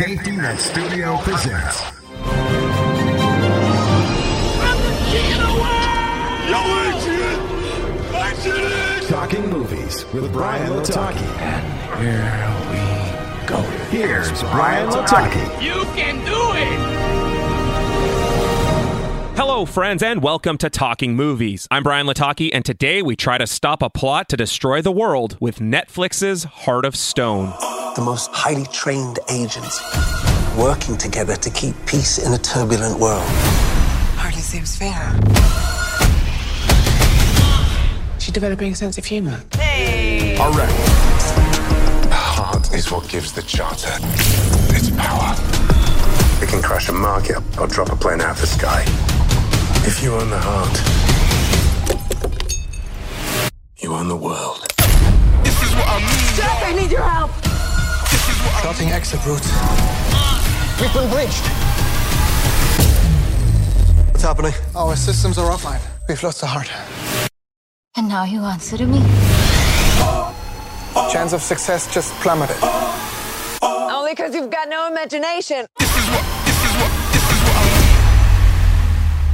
Safety Net Studio presents. Talking movies with Bryan Lataki. And here we go. Here's Bryan Lataki. You can do it! Hello, friends, and welcome to Talking Movies. I'm Bryan Lataki, and today we try to stop a plot to destroy the world with Netflix's Heart of Stone. The most highly trained agents working together to keep peace in a turbulent world. Hardly seems fair. She's developing a sense of humor. Already. Heart is what gives the charter its power. It can crash a market or drop a plane out of the sky. If you own the heart, you own the world. This is what I mean. Jack, I need your help! Starting exit route. We've been breached. What's happening? Our systems are offline. We've lost the heart. And now you answer to me? Chance of success just plummeted. Only because you've got no imagination.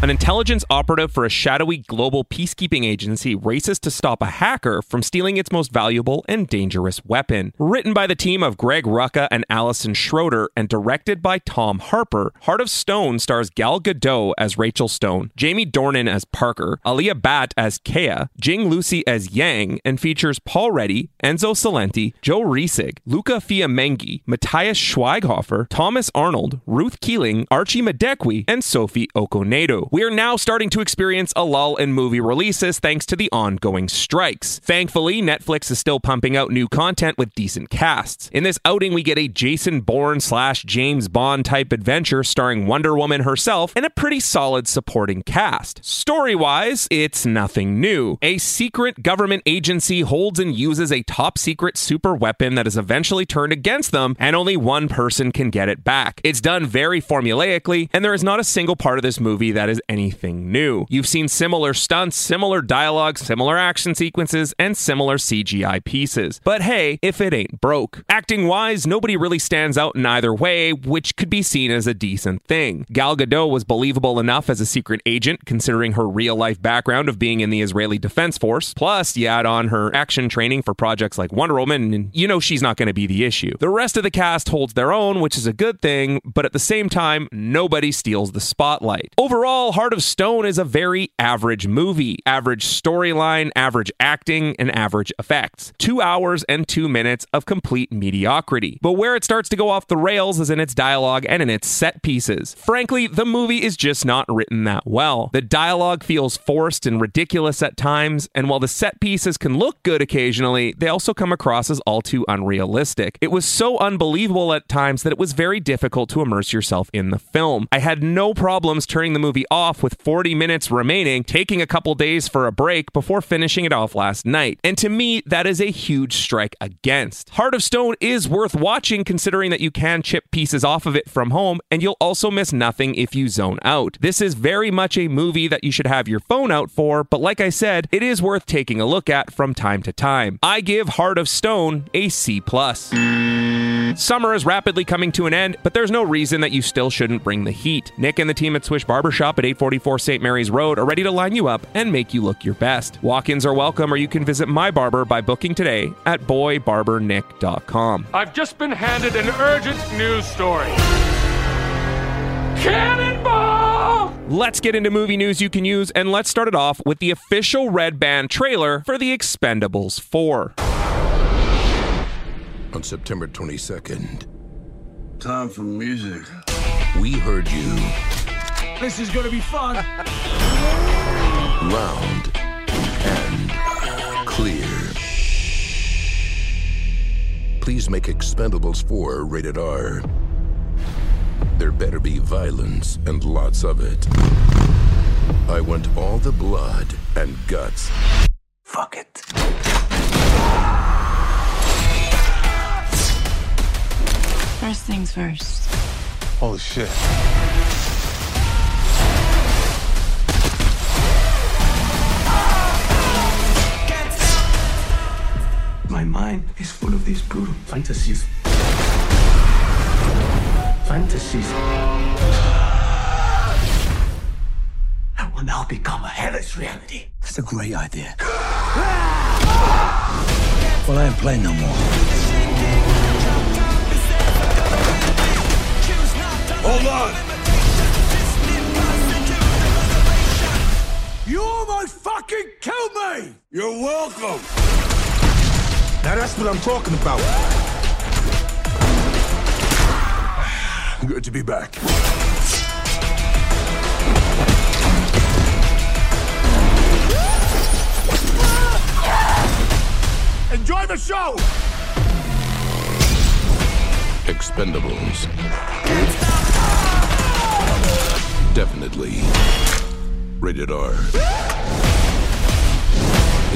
An intelligence operative for a shadowy global peacekeeping agency races to stop a hacker from stealing its most valuable and dangerous weapon. Written by the team of Greg Rucka and Allison Schroeder and directed by Tom Harper, Heart of Stone stars Gal Gadot as Rachel Stone, Jamie Dornan as Parker, Alia Bhatt as Keya, Jing Lusi as Yang, and features Paul Ready, Enzo Cilenti, Joe Riesig, Luca Fiamenghi, Matthias Schweighofer, Thomas Arnold, Ruth Keeling, Archie Madekwe, and Sophie Okonedo. We are now starting to experience a lull in movie releases thanks to the ongoing strikes. Thankfully, Netflix is still pumping out new content with decent casts. In this outing, we get a Jason Bourne slash James Bond type adventure starring Wonder Woman herself and a pretty solid supporting cast. Story wise, it's nothing new. A secret government agency holds and uses a top secret super weapon that is eventually turned against them, and only one person can get it back. It's done very formulaically, and there is not a single part of this movie that is anything new. You've seen similar stunts, similar dialogue, similar action sequences, and similar CGI pieces. But hey, if it ain't broke. Acting wise, nobody really stands out in either way, which could be seen as a decent thing. Gal Gadot was believable enough as a secret agent, considering her real life background of being in the Israeli Defense Force. Plus, you add on her action training for projects like Wonder Woman, and you know she's not going to be the issue. The rest of the cast holds their own, which is a good thing, but at the same time, nobody steals the spotlight. Overall, Heart of Stone is a very average movie. Average storyline, average acting, and average effects. Two hours and two minutes of complete mediocrity. But where it starts to go off the rails is in its dialogue and in its set pieces. Frankly, the movie is just not written that well. The dialogue feels forced and ridiculous at times, and while the set pieces can look good occasionally, they also come across as all too unrealistic. It was so unbelievable at times that it was very difficult to immerse yourself in the film. I had no problems turning the movie with 40 minutes remaining, taking a couple days for a break before finishing it off last night. And to me, that is a huge strike against. Heart of Stone is worth watching considering that you can chip pieces off of it from home, and you'll also miss nothing if you zone out. This is very much a movie that you should have your phone out for, but like I said, it is worth taking a look at from time to time. I give Heart of Stone a C C+. Summer is rapidly coming to an end, but there's no reason that you still shouldn't bring the heat. Nick and the team at Swish Barbershop at 844 St. Mary's Road are ready to line you up and make you look your best. Walk ins are welcome, or you can visit my barber by booking today at boybarbernick.com. I've just been handed an urgent news story. Cannonball! Let's get into movie news you can use, and let's start it off with the official Red Band trailer for The Expendables 4. On September 22nd, Time for music. we heard you This is gonna be fun. loud and clear. Please make Expendables 4 rated R. There better be violence and lots of it. I want all the blood and guts. Fuck it. First things first. Holy shit. My mind is full of these brutal fantasies. Fantasies. That will now become a hellish reality. It's a great idea. Well, I ain't playing no more. Hold on! You almost fucking killed me! You're welcome! Now that's what I'm talking about. Good to be back. Enjoy the show! Expendables. Definitely. Rated R.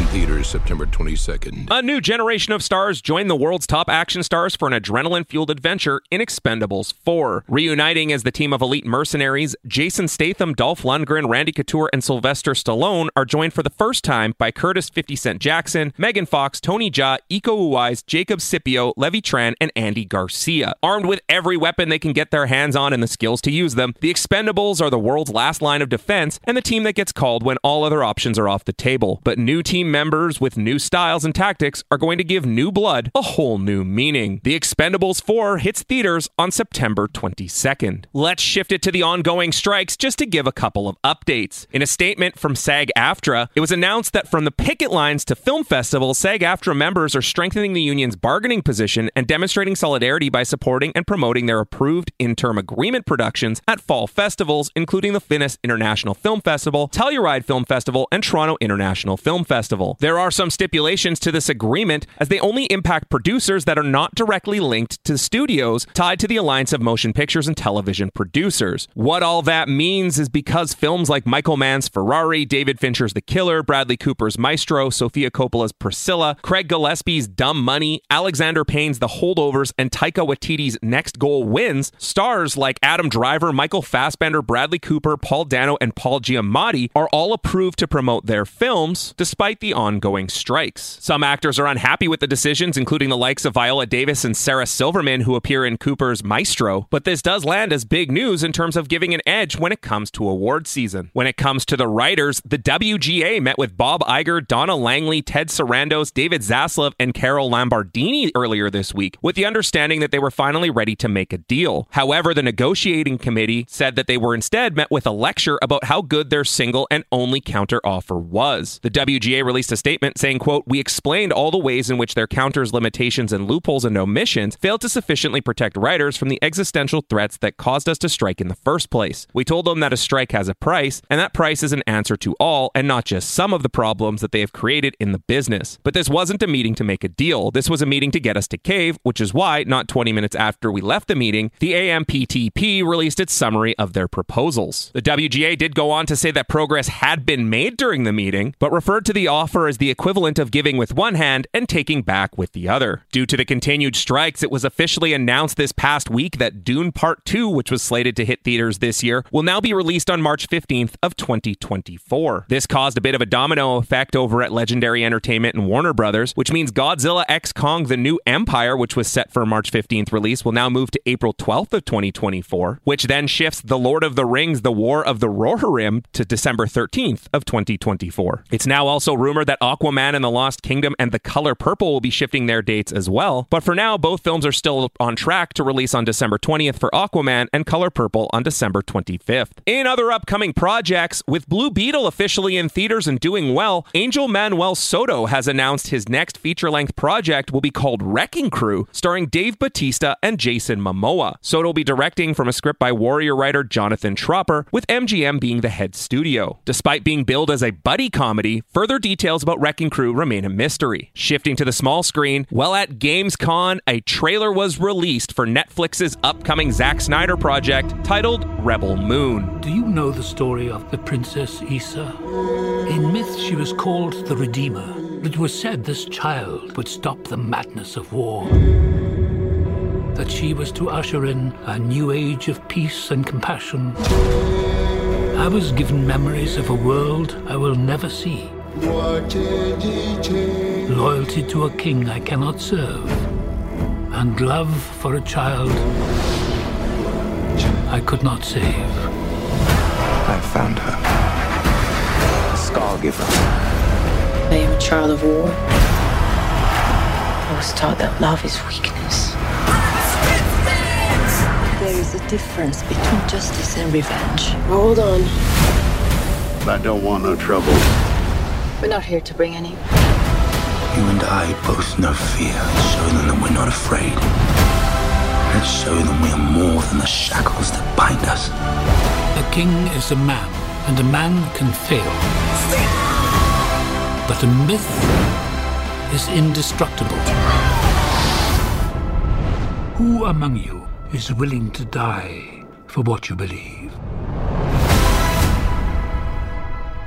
In theaters September 22nd. A new generation of stars join the world's top action stars for an adrenaline fueled adventure in Expendables 4. Reuniting as the team of elite mercenaries, Jason Statham, Dolph Lundgren, Randy Couture, and Sylvester Stallone are joined for the first time by Curtis 50 Cent Jackson, Megan Fox, Tony Jaa, Iko Uwais, Jacob Scipio, Levy Tran, and Andy Garcia. Armed with every weapon they can get their hands on and the skills to use them, the Expendables are the world's last line of defense and the team that gets called when all other options are off the table. But new team members with new styles and tactics are going to give new blood a whole new meaning. The Expendables 4 hits theaters on September 22nd. Let's shift it to the ongoing strikes just to give a couple of updates. In a statement from SAG AFTRA, it was announced that from the picket lines to film festivals, SAG AFTRA members are strengthening the union's bargaining position and demonstrating solidarity by supporting and promoting their approved interim agreement productions at fall festivals, including the Venice International Film Festival, Telluride Film Festival, and Toronto International Film Festival. There are some stipulations to this agreement as they only impact producers that are not directly linked to studios tied to the Alliance of Motion Pictures and Television Producers. What all that means is because films like Michael Mann's Ferrari, David Fincher's The Killer, Bradley Cooper's Maestro, Sofia Coppola's Priscilla, Craig Gillespie's Dumb Money, Alexander Payne's The Holdovers, and Taika Waititi's Next Goal Wins, stars like Adam Driver, Michael Fassbender, Bradley Cooper, Paul Dano, and Paul Giamatti are all approved to promote their films despite the ongoing strikes. Some actors are unhappy with the decisions, including the likes of Viola Davis and Sarah Silverman, who appear in Cooper's Maestro, but this does land as big news in terms of giving an edge when it comes to award season. When it comes to the writers, the WGA met with Bob Iger, Donna Langley, Ted Sarandos, David Zaslav, and Carol Lombardini earlier this week, with the understanding that they were finally ready to make a deal. However, the negotiating committee said that they were instead met with a lecture about how good their single and only counter offer was. The WGA released a statement saying, quote, We explained all the ways in which their counters, limitations, and loopholes and omissions failed to sufficiently protect writers from the existential threats that caused us to strike in the first place. We told them that a strike has a price, and that price is an answer to all and not just some of the problems that they have created in the business. But this wasn't a meeting to make a deal. This was a meeting to get us to cave, which is why, not 20 minutes after we left the meeting, the AMPTP released its summary of their proposals. The WGA did go on to say that progress had been made during the meeting, but referred to the offer is the equivalent of giving with one hand and taking back with the other. Due to the continued strikes, it was officially announced this past week that Dune Part 2, which was slated to hit theaters this year, will now be released on March 15th of 2024. This caused a bit of a domino effect over at Legendary Entertainment and Warner Brothers, which means Godzilla X Kong The New Empire, which was set for March 15th release, will now move to April 12th of 2024, which then shifts The Lord of the Rings The War of the Rohirrim to December 13th of 2024. It's now also rumored that Aquaman and the Lost Kingdom and The Color Purple will be shifting their dates as well, but for now both films are still on track to release on December 20th for Aquaman and Color Purple on December 25th. In other upcoming projects, with Blue Beetle officially in theaters and doing well, Angel Manuel Soto has announced his next feature length project will be called Wrecking Crew, starring Dave Bautista and Jason Momoa. Soto will be directing from a script by Warrior writer Jonathan Tropper, with MGM being the head studio. Despite being billed as a buddy comedy, further details about Wrecking Crew remain a mystery. Shifting to the small screen, well, at Gamescom, a trailer was released for Netflix's upcoming Zack Snyder project titled Rebel Moon. Do you know the story of the Princess Issa? In myth, she was called the Redeemer. It was said this child would stop the madness of war. That she was to usher in a new age of peace and compassion. I was given memories of a world I will never see. Loyalty to a king I cannot serve. And love for a child I could not save. I found her. Scargiver. I am a child of war. I was taught that love is weakness. There is a difference between justice and revenge. Hold on. I don't want no trouble. We're not here to bring any. You and I both know fear. Show them that we're not afraid. Let's show them we are more than the shackles that bind us. A king is a man, and a man can fail. But a myth is indestructible. Who among you is willing to die for what you believe?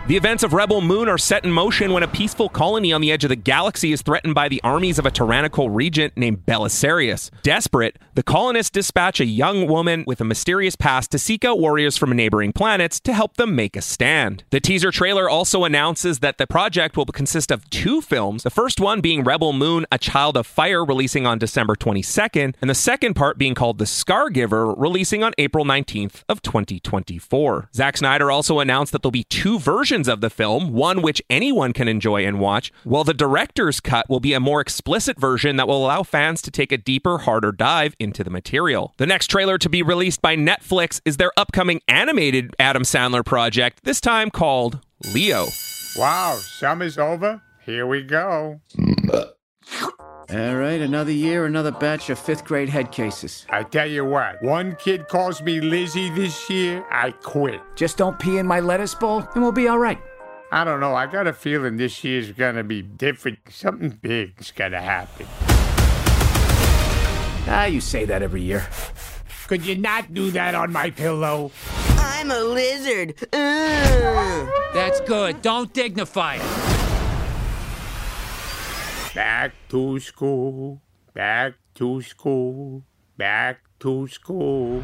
The events of Rebel Moon are set in motion when a peaceful colony on the edge of the galaxy is threatened by the armies of a tyrannical regent named Belisarius. Desperate, the colonists dispatch a young woman with a mysterious past to seek out warriors from neighboring planets to help them make a stand. The teaser trailer also announces that the project will consist of two films, the first one being Rebel Moon, A Child of Fire, releasing on December 22nd, and the second part being called The Scargiver, releasing on April 19th of 2024. Zack Snyder also announced that there'll be two versions of the film, one which anyone can enjoy and watch, while the director's cut will be a more explicit version that will allow fans to take a deeper, harder dive into the material. The next trailer to be released by Netflix is their upcoming animated Adam Sandler project, this time called Leo. Wow, summer's over. Here we go. All right, another year, another batch of fifth grade head cases. I tell you what, one kid calls me Lizzie this year, I quit. Just don't pee in my lettuce bowl, and we'll be all right. I don't know, I got a feeling this year's gonna be different. Something big's gonna happen. Ah, you say that every year. Could you not do that on my pillow? I'm a lizard. Ugh. That's good. Don't dignify it. Back to school, back to school, back to school.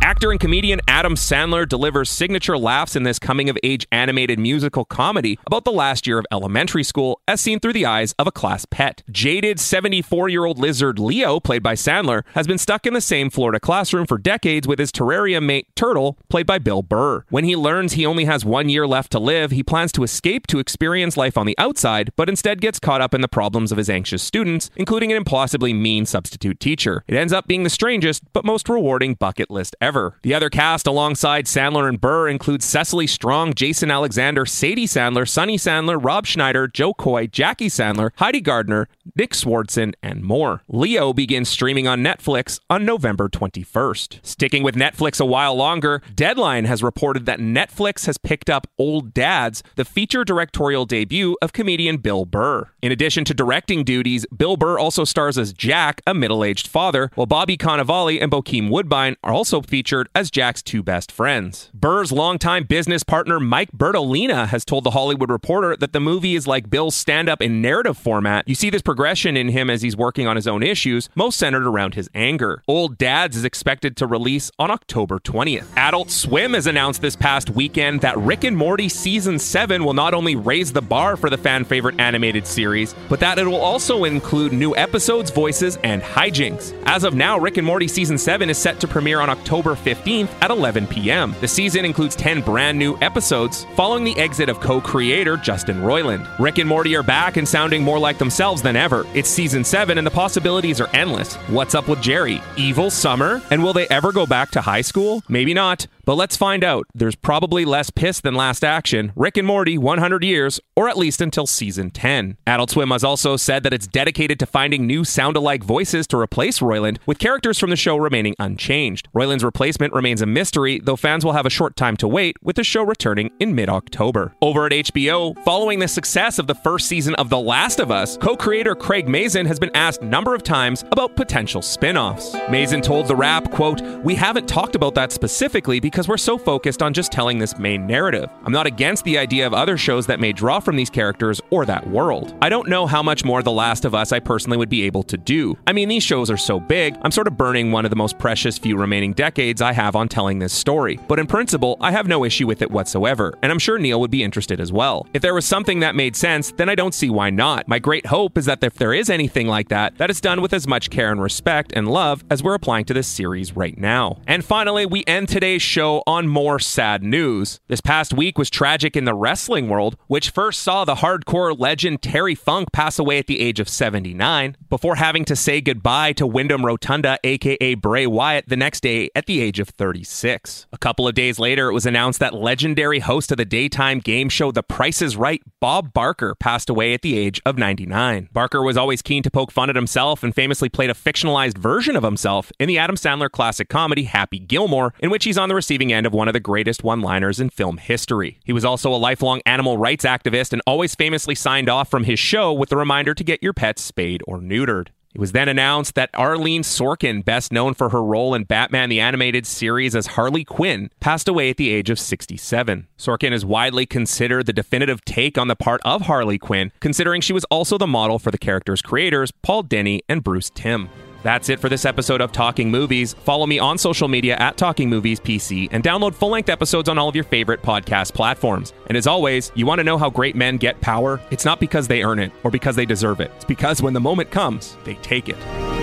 Actor and comedian Adam Sandler delivers signature laughs in this coming of age animated musical comedy about the last year of elementary school, as seen through the eyes of a class pet. Jaded 74 year old lizard Leo, played by Sandler, has been stuck in the same Florida classroom for decades with his terrarium mate Turtle, played by Bill Burr. When he learns he only has one year left to live, he plans to escape to experience life on the outside, but instead gets caught up in the problems of his anxious students, including an impossibly mean substitute teacher. It ends up being the strangest but most rewarding bucket list ever. The other cast alongside Sandler and Burr includes Cecily Strong, Jason Alexander, Sadie Sandler, Sonny Sandler, Rob Schneider, Jo Koy, Jackie Sandler, Heidi Gardner, Nick Swardson, and more. Leo begins streaming on Netflix on November 21st. Sticking with Netflix a while longer, Deadline has reported that Netflix has picked up Old Dads, the feature directorial debut of comedian Bill Burr. In addition to directing duties, Bill Burr also stars as Jack, a middle aged father, while Bobby Cannavale and Bokeem Woodbine are also featured as Jack's two best friends. Burr's longtime business partner Mike Bertolini has told The Hollywood Reporter that the movie is like Bill's stand up in narrative format. You see this progression in him as he's working on his own issues, most centered around his anger. Old Dads is expected to release on October 20th. Adult Swim has announced this past weekend that Rick and Morty Season 7 will not only raise the bar for the fan favorite animated series, but that it will also include new episodes, voices, and hijinks. As of now, Rick and Morty Season 7 is set to premiere on October 15th at 11 p.m. The season includes 10 brand new episodes following the exit of co creator Justin Roiland. Rick and Morty are back and sounding more like themselves than ever. It's season 7 and the possibilities are endless. What's up with Jerry? Evil summer? And will they ever go back to high school? Maybe not. But let's find out. There's probably less piss than last action. Rick and Morty, 100 years, or at least until season 10. Adult Swim has also said that it's dedicated to finding new sound alike voices to replace Roiland, with characters from the show remaining unchanged. Roiland's replacement remains a mystery, though fans will have a short time to wait, with the show returning in mid October. Over at HBO, following the success of the first season of The Last of Us, co creator Craig Mazin has been asked a number of times about potential spin offs. Mazin told The Wrap, quote, We haven't talked about that specifically because we're so focused on just telling this main narrative. I'm not against the idea of other shows that may draw from these characters or that world. I don't know how much more The Last of Us I personally would be able to do. I mean, these shows are so big, I'm sort of burning one of the most precious few remaining decades I have on telling this story, but in principle, I have no issue with it whatsoever, and I'm sure Neil would be interested as well. If there was something that made sense, then I don't see why not. My great hope is that if there is anything like that, that is done with as much care and respect and love as we're applying to this series right now. And finally, we end today's show on more sad news. This past week was tragic in the wrestling world, which first saw the hardcore legend Terry Funk pass away at the age of 79, before having to say goodbye to Windham Rotunda, aka Bray Wyatt, the next day at the age of 36. A couple of days later, it was announced that legendary host of the daytime game show The Price is Right, Bob Barker, passed away at the age of 99. Barker was always keen to poke fun at himself and famously played a fictionalized version of himself in the Adam Sandler classic comedy Happy Gilmore, in which he's on the receiving end of one of the greatest one liners in film history. He was also a lifelong animal rights activist and always famously signed off from his show with the reminder to get your pets spayed or neutered. It was then announced that Arlene Sorkin, best known for her role in Batman the Animated Series as Harley Quinn, passed away at the age of 67. Sorkin is widely considered the definitive take on the part of Harley Quinn, considering she was also the model for the character's creators, Paul Dini and Bruce Timm. That's it for this episode of Talking Movies. Follow me on social media at Talking Movies PC and download full length episodes on all of your favorite podcast platforms. And as always, you want to know how great men get power? It's not because they earn it or because they deserve it, it's because when the moment comes, they take it.